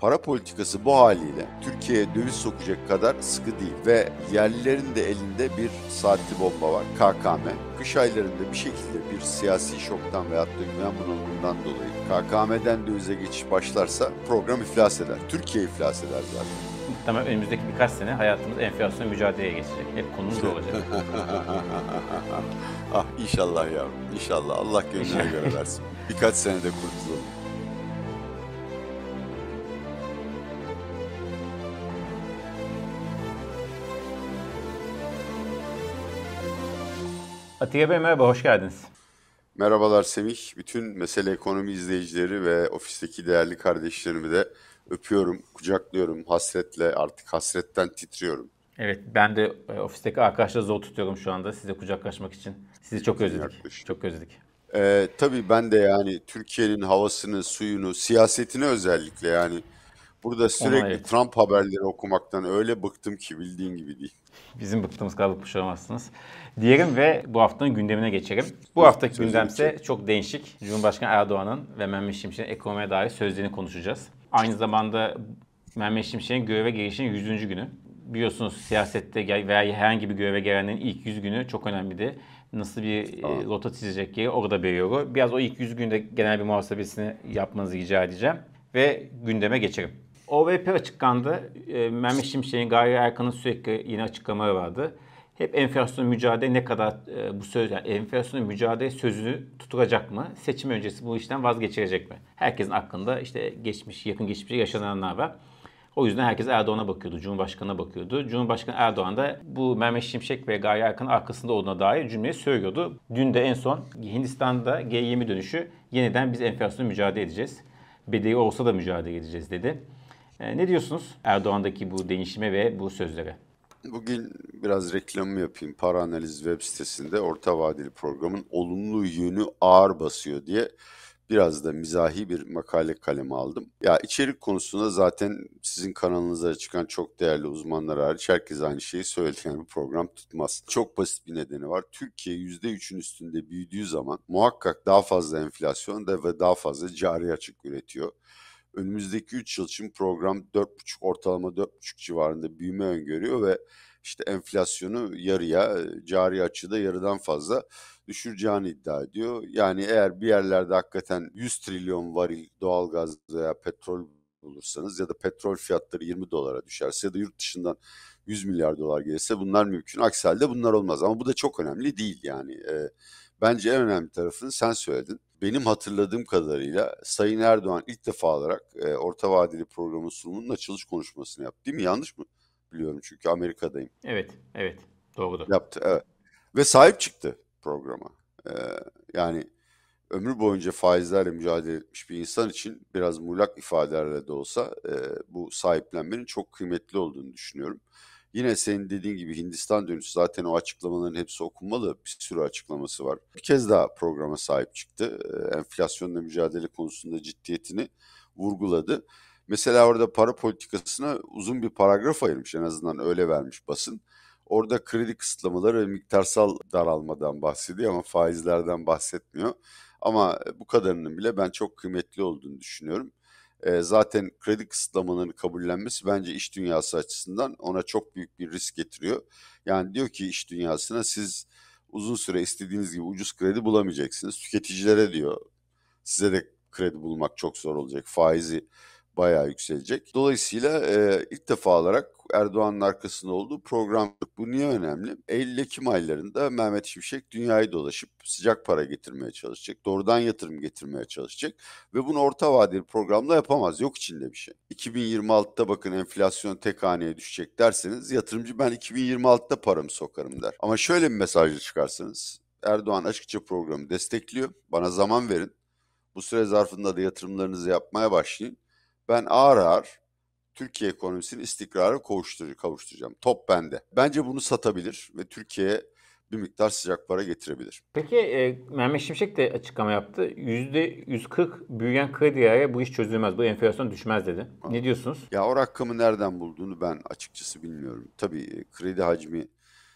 Para politikası bu haliyle Türkiye'ye döviz sokacak kadar sıkı değil ve yerlilerin de elinde bir saatli bomba var KKM. Kış aylarında bir şekilde bir siyasi şoktan veyahut da güven bunalımından dolayı KKM'den dövize geçiş başlarsa program iflas eder. Türkiye iflas eder zaten. Muhtemelen önümüzdeki birkaç sene hayatımız enflasyonla mücadeleye geçecek. Hep konumuz da olacak. ah inşallah ya. İnşallah. Allah gönlüne göre versin. Birkaç senede kurtulalım. Atiye Bey merhaba, hoş geldiniz. Merhabalar Semih. Bütün Mesele Ekonomi izleyicileri ve ofisteki değerli kardeşlerimi de öpüyorum, kucaklıyorum. Hasretle, artık hasretten titriyorum. Evet, ben de e, ofisteki arkadaşları zor tutuyorum şu anda size kucaklaşmak için. Sizi çok özledik. Yaklaşık. Çok özledik. Ee, tabii ben de yani Türkiye'nin havasını, suyunu, siyasetini özellikle yani burada sürekli evet. Trump haberleri okumaktan öyle bıktım ki bildiğin gibi değil. Bizim bıktığımız kadar bıkmışamazsınız. Diyelim ve bu haftanın gündemine geçelim. Bu haftaki Sözünü gündemse çok değişik. Cumhurbaşkanı Erdoğan'ın ve Mehmet Şimşek'in ekonomiye dair sözlerini konuşacağız. Aynı zamanda Mehmet Şimşek'in göreve gelişinin 100. günü. Biliyorsunuz siyasette veya herhangi bir göreve gelenlerin ilk 100 günü çok önemlidir. Nasıl bir e, Tamam. rota çizecek yeri orada belirliyor. Biraz o ilk 100 günde genel bir muhasebesini yapmanızı rica edeceğim. Ve gündeme geçelim. OVP açıklandı. E, Mehmet Şimşek'in, Gaye Erkan'ın sürekli yine açıklamaları vardı. Hep enflasyon mücadele ne kadar e, bu söz, yani enflasyon mücadele sözünü tutulacak mı? Seçim öncesi bu işten vazgeçirecek mi? Herkesin aklında işte geçmiş, yakın geçmişte yaşananlar var. O yüzden herkes Erdoğan'a bakıyordu, Cumhurbaşkanı'na bakıyordu. Cumhurbaşkanı Erdoğan da bu Mehmet Şimşek ve Gaye Erkan'ın arkasında olduğuna dair cümleyi söylüyordu. Dün de en son Hindistan'da G20 dönüşü yeniden biz enflasyonla mücadele edeceğiz. Bedeli olsa da mücadele edeceğiz dedi. E, ne diyorsunuz Erdoğan'daki bu değişime ve bu sözlere? Bugün biraz reklamı yapayım. Para Analiz web sitesinde orta vadeli programın olumlu yönü ağır basıyor diye biraz da mizahi bir makale kaleme aldım. Ya içerik konusunda zaten sizin kanalınıza çıkan çok değerli uzmanlar hariç herkes aynı şeyi söyledi. Yani bu program tutmaz. Çok basit bir nedeni var. Türkiye %3'ün üstünde büyüdüğü zaman muhakkak daha fazla enflasyon da ve daha fazla cari açık üretiyor. Önümüzdeki 3 yıl için program 4,5 ortalama 4,5 civarında büyüme öngörüyor ve işte enflasyonu yarıya, cari açığı da yarıdan fazla düşüreceğini iddia ediyor. Yani eğer bir yerlerde hakikaten 100 trilyon varil doğalgaz veya petrol bulursanız ya da petrol fiyatları 20 dolara düşerse ya da yurt dışından 100 milyar dolar gelirse bunlar mümkün. Aksi halde bunlar olmaz ama bu da çok önemli değil yani. Ee, bence en önemli tarafını sen söyledin. Benim hatırladığım kadarıyla Sayın Erdoğan ilk defa olarak e, orta vadeli programın sunumunun açılış konuşmasını yaptı. Değil mi? Yanlış mı? Biliyorum çünkü Amerika'dayım. Evet, evet. Doğrudur. Yaptı evet. Ve sahip çıktı programa. Ee, yani ömrü boyunca faizlerle mücadele etmiş bir insan için biraz muğlak ifadelerle de olsa e, bu sahiplenmenin çok kıymetli olduğunu düşünüyorum. Yine senin dediğin gibi Hindistan dönüşü zaten o açıklamaların hepsi okunmalı. Bir sürü açıklaması var. Bir kez daha programa sahip çıktı. Ee, enflasyonla mücadele konusunda ciddiyetini vurguladı. Mesela orada para politikasına uzun bir paragraf ayırmış. En azından öyle vermiş basın. Orada kredi kısıtlamaları ve miktarsal daralmadan bahsediyor ama faizlerden bahsetmiyor. Ama bu kadarının bile ben çok kıymetli olduğunu düşünüyorum. E, zaten kredi kısıtlamalarının kabullenmesi bence iş dünyası açısından ona çok büyük bir risk getiriyor. Yani diyor ki iş dünyasına siz uzun süre istediğiniz gibi ucuz kredi bulamayacaksınız. Tüketicilere diyor size de kredi bulmak çok zor olacak. Faizi bayağı yükselecek. Dolayısıyla e, ilk defa olarak Erdoğan'ın arkasında olduğu program. Bu niye önemli? Eylül-Ekim aylarında Mehmet Şimşek dünyayı dolaşıp sıcak para getirmeye çalışacak. Doğrudan yatırım getirmeye çalışacak. Ve bunu orta vadeli programla yapamaz. Yok içinde bir şey. 2026'da bakın enflasyon tek haneye düşecek derseniz yatırımcı ben 2026'da paramı sokarım der. Ama şöyle bir mesajla çıkarsanız Erdoğan açıkça programı destekliyor. Bana zaman verin. Bu süre zarfında da yatırımlarınızı yapmaya başlayın. Ben ağır ağır Türkiye ekonomisini istikrara kavuştur kavuşturacağım. Top bende. Bence bunu satabilir ve Türkiye'ye bir miktar sıcak para getirebilir. Peki e, Mehmet Şimşek de açıklama yaptı. %140 büyüyen krediye bu iş çözülmez, bu enflasyon düşmez dedi. Ne diyorsunuz? Ya o rakamı nereden bulduğunu ben açıkçası bilmiyorum. Tabii kredi hacmi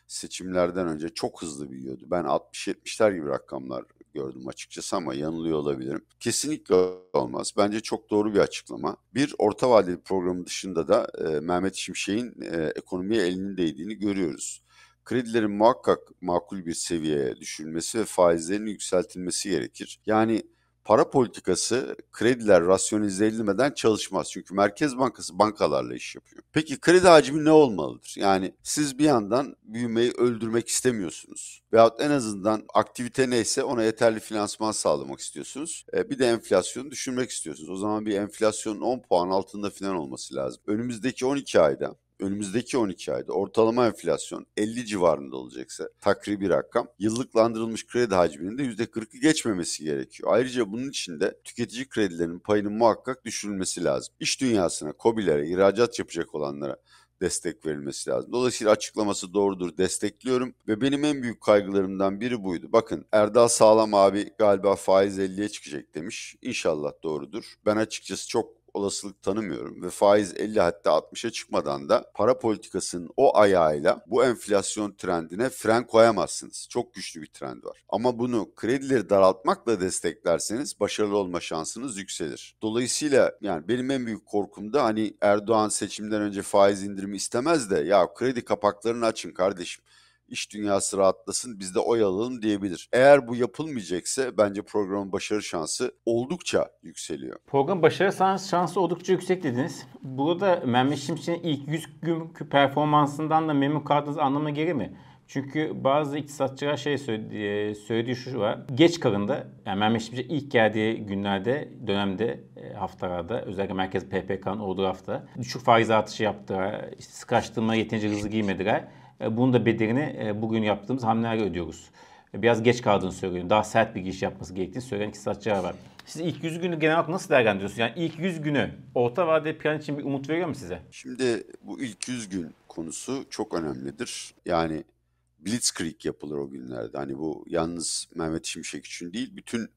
seçimlerden önce çok hızlı büyüyordu. Ben 60-70'ler gibi rakamlar gördüm açıkçası ama yanılıyor olabilirim. Kesinlikle olmaz. Bence çok doğru bir açıklama. Bir orta vadeli programı dışında da e, Mehmet Şimşek'in e, ekonomiye elinin değdiğini görüyoruz. Kredilerin muhakkak makul bir seviyeye düşürülmesi ve faizlerin yükseltilmesi gerekir. Yani para politikası krediler rasyonize edilmeden çalışmaz. Çünkü Merkez Bankası bankalarla iş yapıyor. Peki kredi hacmi ne olmalıdır? Yani siz bir yandan büyümeyi öldürmek istemiyorsunuz. Veyahut en azından aktivite neyse ona yeterli finansman sağlamak istiyorsunuz. E, bir de enflasyonu düşürmek istiyorsunuz. O zaman bir enflasyonun 10 puan altında falan olması lazım. Önümüzdeki 12 ayda önümüzdeki 12 ayda ortalama enflasyon 50 civarında olacaksa takribi rakam yıllıklandırılmış kredi hacminin de %40'ı geçmemesi gerekiyor. Ayrıca bunun için de tüketici kredilerinin payının muhakkak düşürülmesi lazım. İş dünyasına, COBİ'lere, ihracat yapacak olanlara destek verilmesi lazım. Dolayısıyla açıklaması doğrudur, destekliyorum ve benim en büyük kaygılarımdan biri buydu. Bakın Erdal Sağlam abi galiba faiz 50'ye çıkacak demiş. İnşallah doğrudur. Ben açıkçası çok olasılık tanımıyorum ve faiz 50 hatta 60'a çıkmadan da para politikasının o ayağıyla bu enflasyon trendine fren koyamazsınız. Çok güçlü bir trend var. Ama bunu kredileri daraltmakla desteklerseniz başarılı olma şansınız yükselir. Dolayısıyla yani benim en büyük korkum da hani Erdoğan seçimden önce faiz indirimi istemez de ya kredi kapaklarını açın kardeşim iş dünyası rahatlasın biz de oy alalım diyebilir. Eğer bu yapılmayacaksa bence programın başarı şansı oldukça yükseliyor. Program başarı şansı oldukça yüksek dediniz. Burada Mehmet Şimşek'in ilk 100 günkü performansından da memnun kaldığınız anlamına gelir mi? Çünkü bazı iktisatçılar şey söyledi, söylediği şu var. Geç karında yani Mehmet Şimşek ilk geldiği günlerde, dönemde, e, haftalarda özellikle Merkez PPK'nın olduğu hafta düşük faiz artışı yaptılar. İşte sıkıştırma yeterince hızlı giymediler. E, bunun da bedelini e, bugün yaptığımız hamlelerle ödüyoruz. E, biraz geç kaldığını söylüyorum. Daha sert bir giriş yapması gerektiğini söyleyen iktisatçılar var. Siz ilk 100 günü genel olarak nasıl değerlendiriyorsunuz? Yani ilk 100 günü orta vadeli plan için bir umut veriyor mu size? Şimdi bu ilk 100 gün konusu çok önemlidir. Yani Blitzkrieg yapılır o günlerde. Hani bu yalnız Mehmet Şimşek için değil, bütün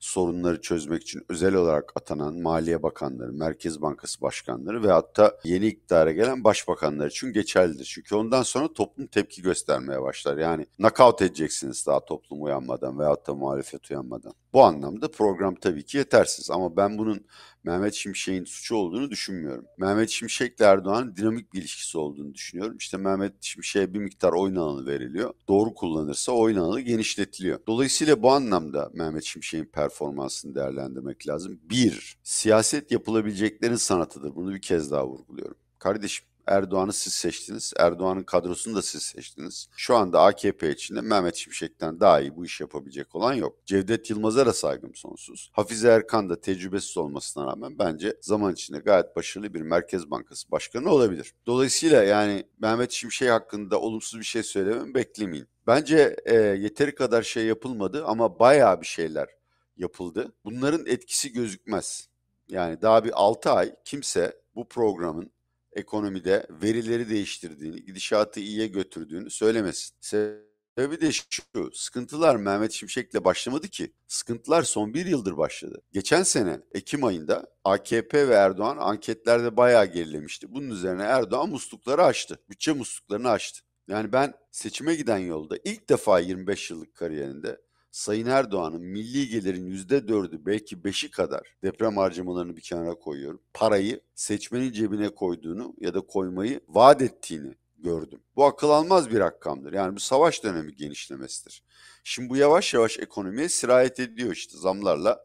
sorunları çözmek için özel olarak atanan Maliye Bakanları, Merkez Bankası Başkanları ve hatta yeni iktidara gelen başbakanlar için geçerlidir. Çünkü ondan sonra toplum tepki göstermeye başlar. Yani nakavt edeceksiniz daha toplum uyanmadan veyahut da muhalefet uyanmadan. Bu anlamda program tabii ki yetersiz ama ben bunun Mehmet Şimşek'in suçu olduğunu düşünmüyorum. Mehmet Şimşek ile Erdoğan'ın dinamik bir ilişkisi olduğunu düşünüyorum. İşte Mehmet Şimşek'e bir miktar oyun alanı veriliyor. Doğru kullanırsa oyun alanı genişletiliyor. Dolayısıyla bu anlamda Mehmet Şimşek'in performansını değerlendirmek lazım. Bir, siyaset yapılabileceklerin sanatıdır. Bunu bir kez daha vurguluyorum. Kardeşim Erdoğan'ı siz seçtiniz. Erdoğan'ın kadrosunu da siz seçtiniz. Şu anda AKP içinde Mehmet Şimşek'ten daha iyi bu iş yapabilecek olan yok. Cevdet Yılmaz'a da saygım sonsuz. Hafize Erkan da tecrübesiz olmasına rağmen bence zaman içinde gayet başarılı bir Merkez Bankası Başkanı olabilir. Dolayısıyla yani Mehmet Şimşek hakkında olumsuz bir şey söylemem beklemeyin. Bence e, yeteri kadar şey yapılmadı ama bayağı bir şeyler yapıldı. Bunların etkisi gözükmez. Yani daha bir 6 ay kimse bu programın ekonomide verileri değiştirdiğini, gidişatı iyiye götürdüğünü söylemesin. Sebebi de şu, sıkıntılar Mehmet Şimşek'le başlamadı ki. Sıkıntılar son bir yıldır başladı. Geçen sene Ekim ayında AKP ve Erdoğan anketlerde bayağı gerilemişti. Bunun üzerine Erdoğan muslukları açtı. Bütçe musluklarını açtı. Yani ben seçime giden yolda ilk defa 25 yıllık kariyerinde Sayın Erdoğan'ın milli gelirin yüzde dördü belki beşi kadar deprem harcamalarını bir kenara koyuyorum. Parayı seçmenin cebine koyduğunu ya da koymayı vaat ettiğini gördüm. Bu akıl almaz bir rakamdır. Yani bu savaş dönemi genişlemesidir. Şimdi bu yavaş yavaş ekonomiye sirayet ediyor işte zamlarla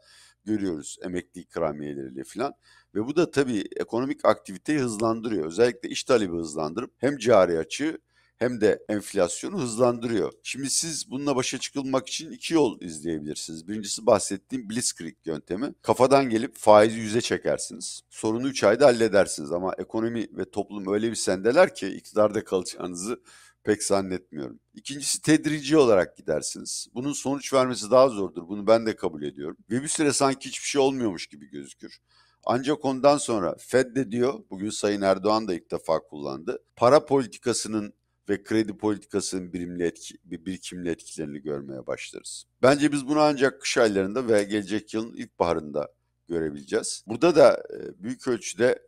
görüyoruz emekli ikramiyeleriyle falan. Ve bu da tabii ekonomik aktiviteyi hızlandırıyor. Özellikle iş talebi hızlandırıp hem cari açığı hem de enflasyonu hızlandırıyor. Şimdi siz bununla başa çıkılmak için iki yol izleyebilirsiniz. Birincisi bahsettiğim Blitzkrieg yöntemi. Kafadan gelip faizi yüze çekersiniz. Sorunu 3 ayda halledersiniz ama ekonomi ve toplum öyle bir sendeler ki iktidarda kalacağınızı pek zannetmiyorum. İkincisi tedrici olarak gidersiniz. Bunun sonuç vermesi daha zordur. Bunu ben de kabul ediyorum. Ve bir süre sanki hiçbir şey olmuyormuş gibi gözükür. Ancak ondan sonra Fed de diyor, bugün Sayın Erdoğan da ilk defa kullandı. Para politikasının ve kredi politikasının birimli etki, birikimli etkilerini görmeye başlarız. Bence biz bunu ancak kış aylarında ve gelecek yılın ilkbaharında görebileceğiz. Burada da büyük ölçüde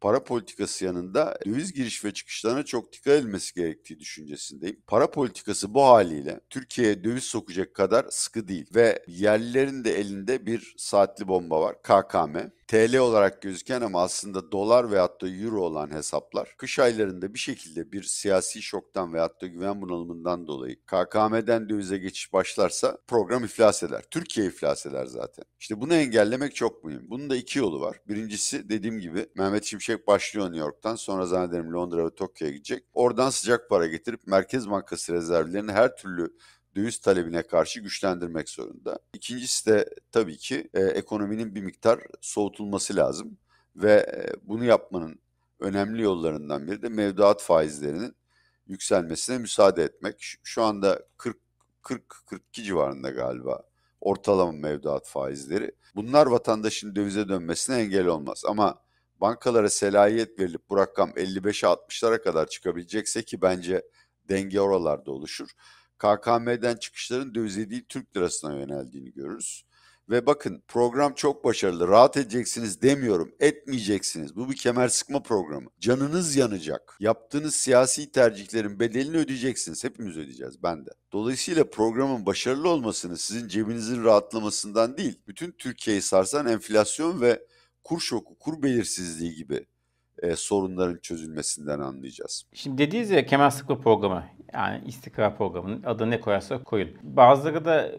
para politikası yanında döviz giriş ve çıkışlarına çok dikkat edilmesi gerektiği düşüncesindeyim. Para politikası bu haliyle Türkiye'ye döviz sokacak kadar sıkı değil ve yerlilerin de elinde bir saatli bomba var. KKM. TL olarak gözüken ama aslında dolar veyahut da euro olan hesaplar kış aylarında bir şekilde bir siyasi şoktan veyahut da güven bunalımından dolayı KKM'den dövize geçiş başlarsa program iflas eder. Türkiye iflas eder zaten. İşte bunu engellemek çok mühim. Bunun da iki yolu var. Birincisi dediğim gibi Mehmet Şimşek başlıyor New York'tan sonra zannederim Londra ve Tokyo'ya gidecek. Oradan sıcak para getirip Merkez Bankası rezervlerini her türlü döviz talebine karşı güçlendirmek zorunda. İkincisi de tabii ki e, ekonominin bir miktar soğutulması lazım ve e, bunu yapmanın önemli yollarından biri de mevduat faizlerinin yükselmesine müsaade etmek. Şu, anda 40 40 42 civarında galiba ortalama mevduat faizleri. Bunlar vatandaşın dövize dönmesine engel olmaz ama bankalara selahiyet verilip bu rakam 55'e 60'lara kadar çıkabilecekse ki bence denge oralarda oluşur. KKM'den çıkışların dövize değil Türk lirasına yöneldiğini görürüz. Ve bakın program çok başarılı. Rahat edeceksiniz demiyorum. Etmeyeceksiniz. Bu bir kemer sıkma programı. Canınız yanacak. Yaptığınız siyasi tercihlerin bedelini ödeyeceksiniz. Hepimiz ödeyeceğiz. Ben de. Dolayısıyla programın başarılı olmasını sizin cebinizin rahatlamasından değil, bütün Türkiye'yi sarsan enflasyon ve kur şoku, kur belirsizliği gibi e, sorunların çözülmesinden anlayacağız. Şimdi dediğiniz ya kemer sıkma programı yani istikrar programının adı ne koyarsa koyun. Bazıları da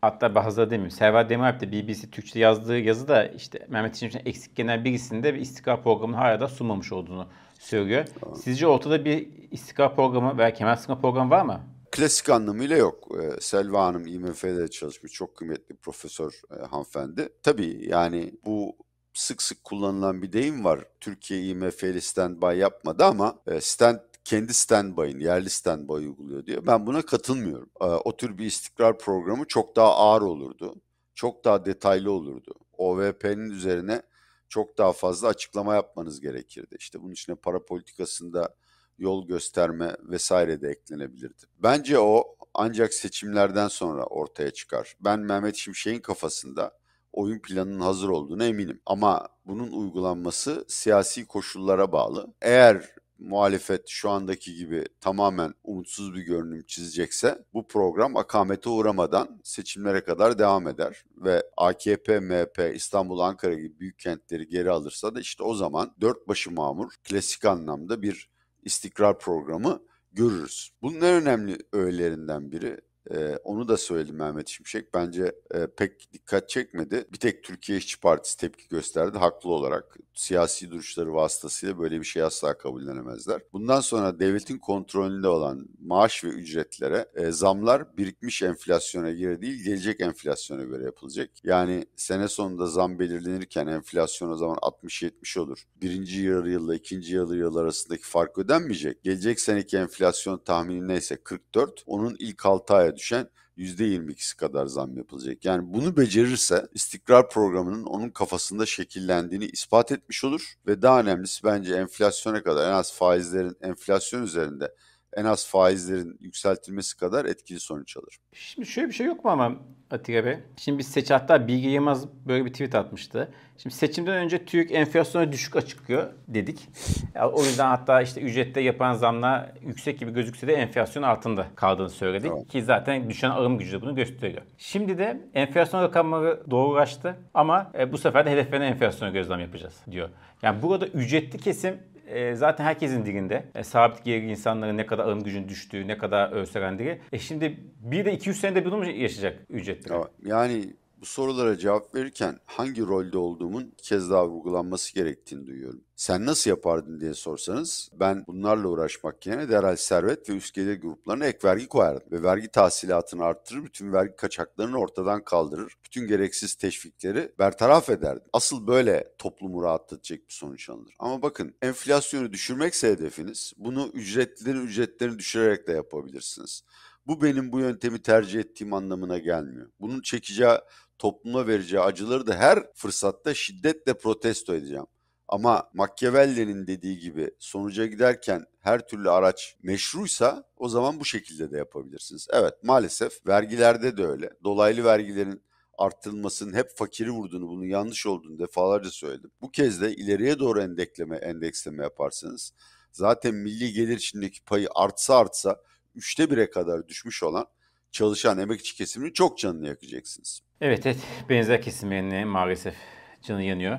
hatta bazıları demeyeyim. Server Demiralp de BBC Türkçe yazdığı yazı da işte Mehmet İçimşin eksik genel birisinde bir istikrar programını hala da sunmamış olduğunu söylüyor. Tamam. Sizce ortada bir istikrar programı veya kemer sıkma programı var mı? Klasik anlamıyla yok. Ee, Selva Hanım IMF'de çalışmış çok kıymetli profesör e, hanımefendi. Tabii yani bu sık sık kullanılan bir deyim var. Türkiye IMF'li standby yapmadı ama e, stand kendi standby'ın, yerli standby uyguluyor diyor. Ben buna katılmıyorum. E, o tür bir istikrar programı çok daha ağır olurdu. Çok daha detaylı olurdu. OVP'nin üzerine çok daha fazla açıklama yapmanız gerekirdi. İşte bunun içine para politikasında yol gösterme vesaire de eklenebilirdi. Bence o ancak seçimlerden sonra ortaya çıkar. Ben Mehmet Şimşek'in kafasında oyun planının hazır olduğuna eminim. Ama bunun uygulanması siyasi koşullara bağlı. Eğer muhalefet şu andaki gibi tamamen umutsuz bir görünüm çizecekse bu program akamete uğramadan seçimlere kadar devam eder ve AKP, MHP, İstanbul, Ankara gibi büyük kentleri geri alırsa da işte o zaman dört başı mamur klasik anlamda bir istikrar programı görürüz. Bunun en önemli öğelerinden biri ee, onu da söyledi Mehmet Şimşek. Bence e, pek dikkat çekmedi. Bir tek Türkiye İşçi Partisi tepki gösterdi haklı olarak. Siyasi duruşları vasıtasıyla böyle bir şey asla kabullenemezler. Bundan sonra devletin kontrolünde olan maaş ve ücretlere e, zamlar birikmiş enflasyona göre değil gelecek enflasyona göre yapılacak. Yani sene sonunda zam belirlenirken enflasyon o zaman 60-70 olur. Birinci yarı yılla ikinci yarı yıl arasındaki fark ödenmeyecek. Gelecek seneki enflasyon tahmini neyse 44. Onun ilk 6 düşen %22'si kadar zam yapılacak. Yani bunu becerirse istikrar programının onun kafasında şekillendiğini ispat etmiş olur ve daha önemlisi bence enflasyona kadar en az faizlerin enflasyon üzerinde en az faizlerin yükseltilmesi kadar etkili sonuç alır. Şimdi şöyle bir şey yok mu ama Atiye Bey? Şimdi biz seç hatta Bilgi Yılmaz böyle bir tweet atmıştı. Şimdi seçimden önce TÜİK enflasyona düşük açıklıyor dedik. Yani o yüzden hatta işte ücrette yapan zamlar yüksek gibi gözükse de enflasyon altında kaldığını söyledik. Evet. Ki zaten düşen alım gücü de bunu gösteriyor. Şimdi de enflasyon rakamları doğrulaştı ama e, bu sefer de hedeflerine enflasyona gözlem yapacağız diyor. Yani burada ücretli kesim e, zaten herkesin dilinde. E, sabit gelirli insanların ne kadar alım gücünün düştüğü, ne kadar ölselendiği. E şimdi bir de 200 senede bunu mu yaşayacak ücretli? Yani bu sorulara cevap verirken hangi rolde olduğumun bir kez daha vurgulanması gerektiğini duyuyorum. Sen nasıl yapardın diye sorsanız ben bunlarla uğraşmak yerine derhal servet ve üst gelir gruplarına ek vergi koyardım. Ve vergi tahsilatını arttırır, bütün vergi kaçaklarını ortadan kaldırır, bütün gereksiz teşvikleri bertaraf ederdim. Asıl böyle toplumu rahatlatacak bir sonuç alınır. Ama bakın enflasyonu düşürmekse hedefiniz bunu ücretlilerin ücretlerini düşürerek de yapabilirsiniz. Bu benim bu yöntemi tercih ettiğim anlamına gelmiyor. Bunun çekeceği topluma vereceği acıları da her fırsatta şiddetle protesto edeceğim. Ama Machiavelli'nin dediği gibi sonuca giderken her türlü araç meşruysa o zaman bu şekilde de yapabilirsiniz. Evet maalesef vergilerde de öyle. Dolaylı vergilerin artırılmasının hep fakiri vurduğunu, bunun yanlış olduğunu defalarca söyledim. Bu kez de ileriye doğru endekleme, endeksleme yaparsanız zaten milli gelir içindeki payı artsa artsa üçte bire kadar düşmüş olan çalışan emekçi kesimini çok canını yakacaksınız. Evet evet benzer kesimlerine maalesef canı yanıyor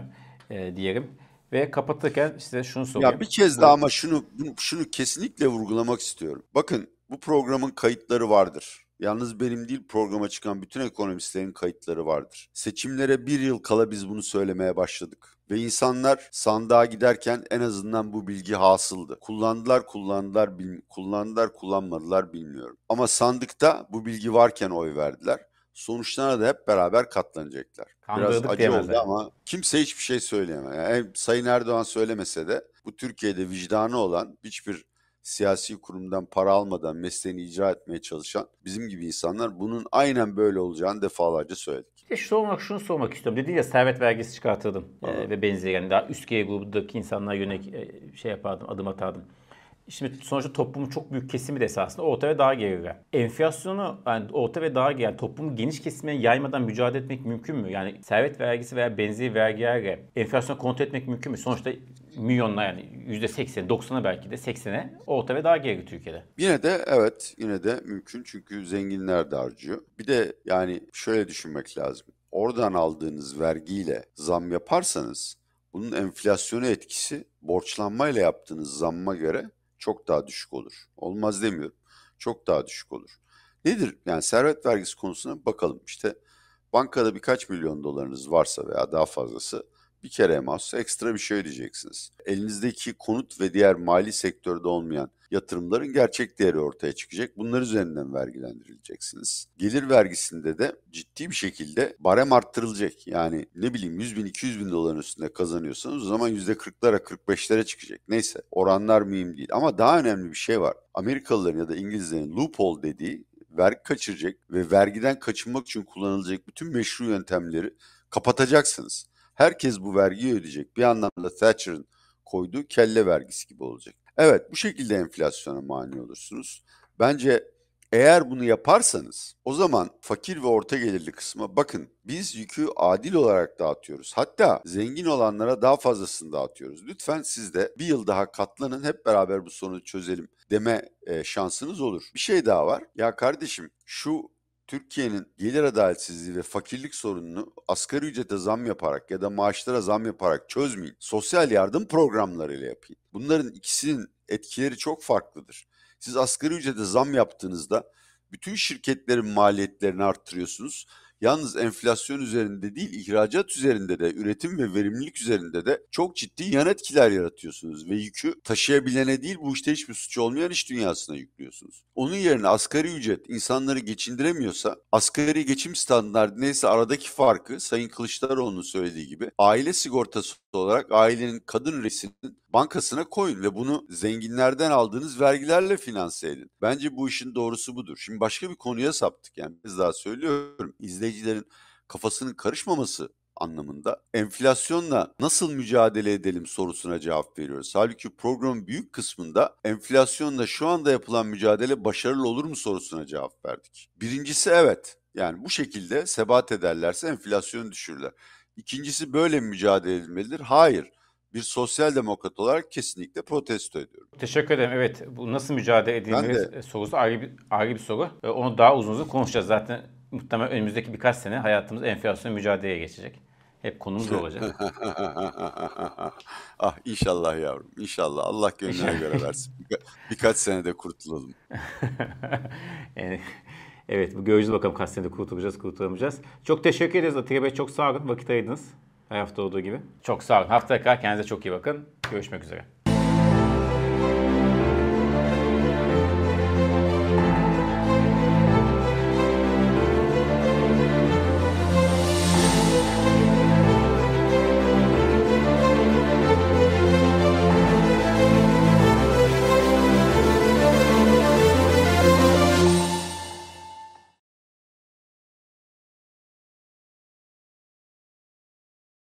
e, diyelim. Ve kapatırken size şunu sorayım. Ya bir kez daha ama şunu şunu kesinlikle vurgulamak istiyorum. Bakın bu programın kayıtları vardır. Yalnız benim değil programa çıkan bütün ekonomistlerin kayıtları vardır. Seçimlere bir yıl kala biz bunu söylemeye başladık. Ve insanlar sandığa giderken en azından bu bilgi hasıldı. Kullandılar, kullandılar, bil, kullandılar, kullanmadılar bilmiyorum. Ama sandıkta bu bilgi varken oy verdiler. Sonuçlarına da hep beraber katlanacaklar. Biraz acı oldu ama kimse hiçbir şey söyleyemez. Yani Sayın Erdoğan söylemese de bu Türkiye'de vicdanı olan hiçbir siyasi kurumdan para almadan mesleğini icra etmeye çalışan bizim gibi insanlar bunun aynen böyle olacağını defalarca söyledik. İşte şu sormak, şunu sormak istiyorum. Dedi ya servet vergisi çıkartırdım ee, ve benzeri yani daha üst gelir grubundaki insanlara yönelik e, şey yapardım, adım atardım. Şimdi sonuçta toplumun çok büyük kesimi de esasında orta ve daha gelirler. Enflasyonu yani orta ve daha gelir, toplumun geniş kesimine yaymadan mücadele etmek mümkün mü? Yani servet vergisi veya benzeri vergilerle enflasyonu kontrol etmek mümkün mü? Sonuçta milyonlar yani %80, 90'a belki de 80'e orta ve daha gelir Türkiye'de. Yine de evet yine de mümkün çünkü zenginler de harcıyor. Bir de yani şöyle düşünmek lazım. Oradan aldığınız vergiyle zam yaparsanız bunun enflasyona etkisi borçlanmayla yaptığınız zamma göre çok daha düşük olur. Olmaz demiyorum. Çok daha düşük olur. Nedir? Yani servet vergisi konusuna bakalım. İşte bankada birkaç milyon dolarınız varsa veya daha fazlası bir kere mahsus ekstra bir şey ödeyeceksiniz. Elinizdeki konut ve diğer mali sektörde olmayan yatırımların gerçek değeri ortaya çıkacak. Bunlar üzerinden vergilendirileceksiniz. Gelir vergisinde de ciddi bir şekilde barem arttırılacak. Yani ne bileyim 100 bin 200 bin doların üstünde kazanıyorsanız o zaman %40'lara 45'lere çıkacak. Neyse oranlar mühim değil ama daha önemli bir şey var. Amerikalıların ya da İngilizlerin loophole dediği vergi kaçıracak ve vergiden kaçınmak için kullanılacak bütün meşru yöntemleri kapatacaksınız. Herkes bu vergiyi ödeyecek. Bir anlamda Thatcher'ın koyduğu kelle vergisi gibi olacak. Evet bu şekilde enflasyona mani olursunuz. Bence eğer bunu yaparsanız o zaman fakir ve orta gelirli kısma bakın biz yükü adil olarak dağıtıyoruz. Hatta zengin olanlara daha fazlasını dağıtıyoruz. Lütfen siz de bir yıl daha katlanın hep beraber bu sorunu çözelim deme e, şansınız olur. Bir şey daha var. Ya kardeşim şu Türkiye'nin gelir adaletsizliği ve fakirlik sorununu asgari ücrete zam yaparak ya da maaşlara zam yaparak çözmeyin. Sosyal yardım programlarıyla yapın. Bunların ikisinin etkileri çok farklıdır. Siz asgari ücrete zam yaptığınızda bütün şirketlerin maliyetlerini arttırıyorsunuz Yalnız enflasyon üzerinde değil, ihracat üzerinde de, üretim ve verimlilik üzerinde de çok ciddi yan etkiler yaratıyorsunuz ve yükü taşıyabilene değil, bu işte hiçbir suç olmayan iş dünyasına yüklüyorsunuz. Onun yerine asgari ücret insanları geçindiremiyorsa, asgari geçim standartı neyse aradaki farkı Sayın Kılıçdaroğlu'nun söylediği gibi aile sigortası olarak ailenin kadın resinin bankasına koyun ve bunu zenginlerden aldığınız vergilerle finanse edin. Bence bu işin doğrusu budur. Şimdi başka bir konuya saptık yani. Biz daha söylüyorum. İzleyicilerin kafasının karışmaması anlamında enflasyonla nasıl mücadele edelim sorusuna cevap veriyoruz. Halbuki programın büyük kısmında enflasyonla şu anda yapılan mücadele başarılı olur mu sorusuna cevap verdik. Birincisi evet. Yani bu şekilde sebat ederlerse enflasyonu düşürürler. İkincisi böyle mi mücadele edilmelidir? Hayır bir sosyal demokrat olarak kesinlikle protesto ediyorum. Teşekkür ederim. Evet bu nasıl mücadele edilmeli sorusu ayrı bir, ayrı bir soru. Onu daha uzun uzun konuşacağız. Zaten muhtemelen önümüzdeki birkaç sene hayatımız enflasyon mücadeleye geçecek. Hep konumuz olacak. ah inşallah yavrum. İnşallah. Allah gönlüne göre versin. Birka- birkaç senede kurtulalım. yani, evet bu göreceğiz bakalım kaç senede kurtulacağız, kurtulamayacağız. Çok teşekkür ederiz Atilla Bey. Çok sağ olun. Vakit ayırdınız. Her hafta olduğu gibi. Çok sağ olun. Haftaya kadar kendinize çok iyi bakın. Görüşmek üzere.